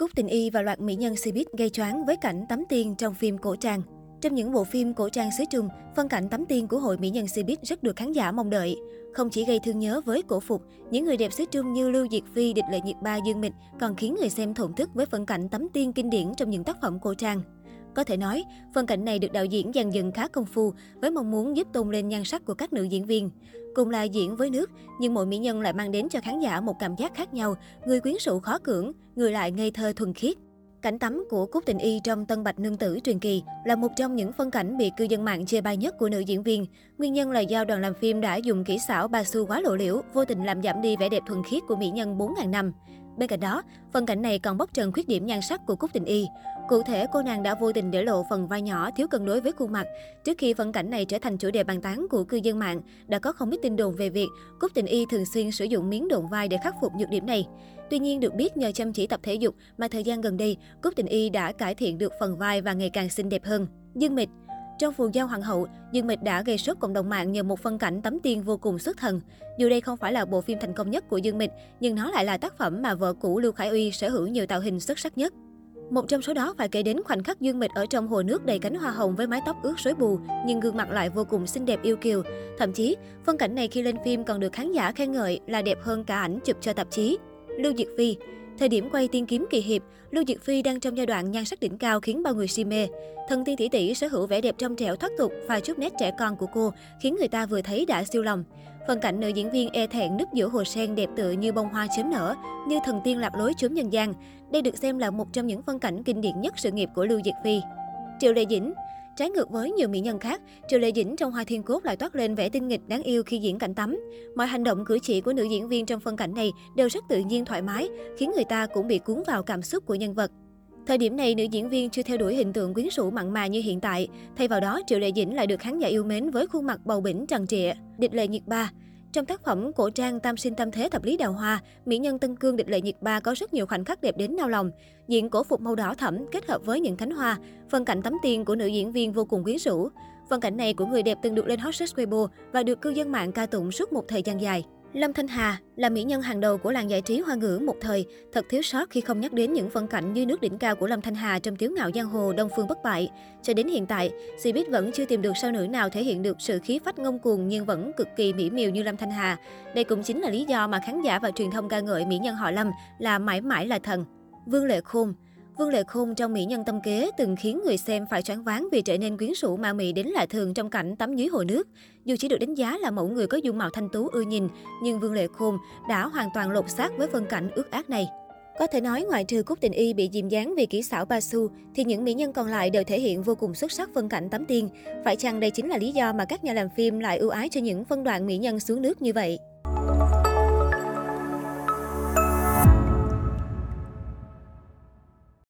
Cúc Tình Y và loạt mỹ nhân Cbiz gây choáng với cảnh tắm tiên trong phim cổ trang. Trong những bộ phim cổ trang xứ Trung, phân cảnh tắm tiên của hội mỹ nhân Cbiz rất được khán giả mong đợi. Không chỉ gây thương nhớ với cổ phục, những người đẹp xứ Trung như Lưu Diệt Phi, Địch Lệ Nhiệt Ba, Dương Mịch còn khiến người xem thổn thức với phân cảnh tắm tiên kinh điển trong những tác phẩm cổ trang. Có thể nói, phân cảnh này được đạo diễn dàn dựng khá công phu với mong muốn giúp tôn lên nhan sắc của các nữ diễn viên. Cùng là diễn với nước, nhưng mỗi mỹ nhân lại mang đến cho khán giả một cảm giác khác nhau, người quyến rũ khó cưỡng, người lại ngây thơ thuần khiết. Cảnh tắm của Cúc Tình Y trong Tân Bạch Nương Tử truyền kỳ là một trong những phân cảnh bị cư dân mạng chê bai nhất của nữ diễn viên. Nguyên nhân là do đoàn làm phim đã dùng kỹ xảo ba xu quá lộ liễu, vô tình làm giảm đi vẻ đẹp thuần khiết của mỹ nhân 4.000 năm. Bên cạnh đó, phân cảnh này còn bóc trần khuyết điểm nhan sắc của Cúc Tình Y. Cụ thể, cô nàng đã vô tình để lộ phần vai nhỏ thiếu cân đối với khuôn mặt. Trước khi phân cảnh này trở thành chủ đề bàn tán của cư dân mạng, đã có không ít tin đồn về việc Cúc Tình Y thường xuyên sử dụng miếng độn vai để khắc phục nhược điểm này. Tuy nhiên, được biết nhờ chăm chỉ tập thể dục mà thời gian gần đây, Cúc Tình Y đã cải thiện được phần vai và ngày càng xinh đẹp hơn. Dương Mịch trong phù giao hoàng hậu, Dương Mịch đã gây sốt cộng đồng mạng nhờ một phân cảnh tắm tiên vô cùng xuất thần. Dù đây không phải là bộ phim thành công nhất của Dương Mịch, nhưng nó lại là tác phẩm mà vợ cũ Lưu Khải Uy sở hữu nhiều tạo hình xuất sắc nhất. Một trong số đó phải kể đến khoảnh khắc Dương Mịch ở trong hồ nước đầy cánh hoa hồng với mái tóc ướt rối bù, nhưng gương mặt lại vô cùng xinh đẹp yêu kiều. Thậm chí, phân cảnh này khi lên phim còn được khán giả khen ngợi là đẹp hơn cả ảnh chụp cho tạp chí. Lưu Diệt Phi Thời điểm quay Tiên kiếm kỳ hiệp, Lưu diệc Phi đang trong giai đoạn nhan sắc đỉnh cao khiến bao người si mê. Thần tiên tỷ tỷ sở hữu vẻ đẹp trong trẻo thoát tục và chút nét trẻ con của cô khiến người ta vừa thấy đã siêu lòng. Phần cảnh nữ diễn viên e thẹn núp giữa hồ sen đẹp tựa như bông hoa chớm nở, như thần tiên lạc lối chốn nhân gian. Đây được xem là một trong những phân cảnh kinh điển nhất sự nghiệp của Lưu diệc Phi. Triệu Lệ Dĩnh Trái ngược với nhiều mỹ nhân khác, Triệu Lệ Dĩnh trong Hoa Thiên Cốt lại toát lên vẻ tinh nghịch đáng yêu khi diễn cảnh tắm. Mọi hành động cử chỉ của nữ diễn viên trong phân cảnh này đều rất tự nhiên thoải mái, khiến người ta cũng bị cuốn vào cảm xúc của nhân vật. Thời điểm này, nữ diễn viên chưa theo đuổi hình tượng quyến rũ mặn mà như hiện tại. Thay vào đó, Triệu Lệ Dĩnh lại được khán giả yêu mến với khuôn mặt bầu bỉnh trần trịa, địch lệ nhiệt ba. Trong tác phẩm cổ trang Tam sinh tam thế thập lý đào hoa, mỹ nhân Tân Cương địch lệ nhiệt ba có rất nhiều khoảnh khắc đẹp đến nao lòng. Diện cổ phục màu đỏ thẫm kết hợp với những cánh hoa, phần cảnh tắm tiền của nữ diễn viên vô cùng quyến rũ. phần cảnh này của người đẹp từng được lên hot search Weibo và được cư dân mạng ca tụng suốt một thời gian dài. Lâm Thanh Hà là mỹ nhân hàng đầu của làng giải trí hoa ngữ một thời, thật thiếu sót khi không nhắc đến những phân cảnh như nước đỉnh cao của Lâm Thanh Hà trong Tiếu ngạo giang hồ Đông Phương bất bại. Cho đến hiện tại, Cbiz vẫn chưa tìm được sao nữ nào thể hiện được sự khí phách ngông cuồng nhưng vẫn cực kỳ mỹ miều như Lâm Thanh Hà. Đây cũng chính là lý do mà khán giả và truyền thông ca ngợi mỹ nhân họ Lâm là mãi mãi là thần. Vương Lệ Khôn Vương Lệ Khôn trong Mỹ Nhân Tâm Kế từng khiến người xem phải choáng váng vì trở nên quyến rũ ma mị đến lạ thường trong cảnh tắm dưới hồ nước. Dù chỉ được đánh giá là mẫu người có dung mạo thanh tú ưa nhìn, nhưng Vương Lệ Khôn đã hoàn toàn lột xác với phân cảnh ước ác này. Có thể nói ngoại trừ Cúc Tình Y bị dìm dáng vì kỹ xảo ba su, thì những mỹ nhân còn lại đều thể hiện vô cùng xuất sắc phân cảnh tắm tiên. Phải chăng đây chính là lý do mà các nhà làm phim lại ưu ái cho những phân đoạn mỹ nhân xuống nước như vậy?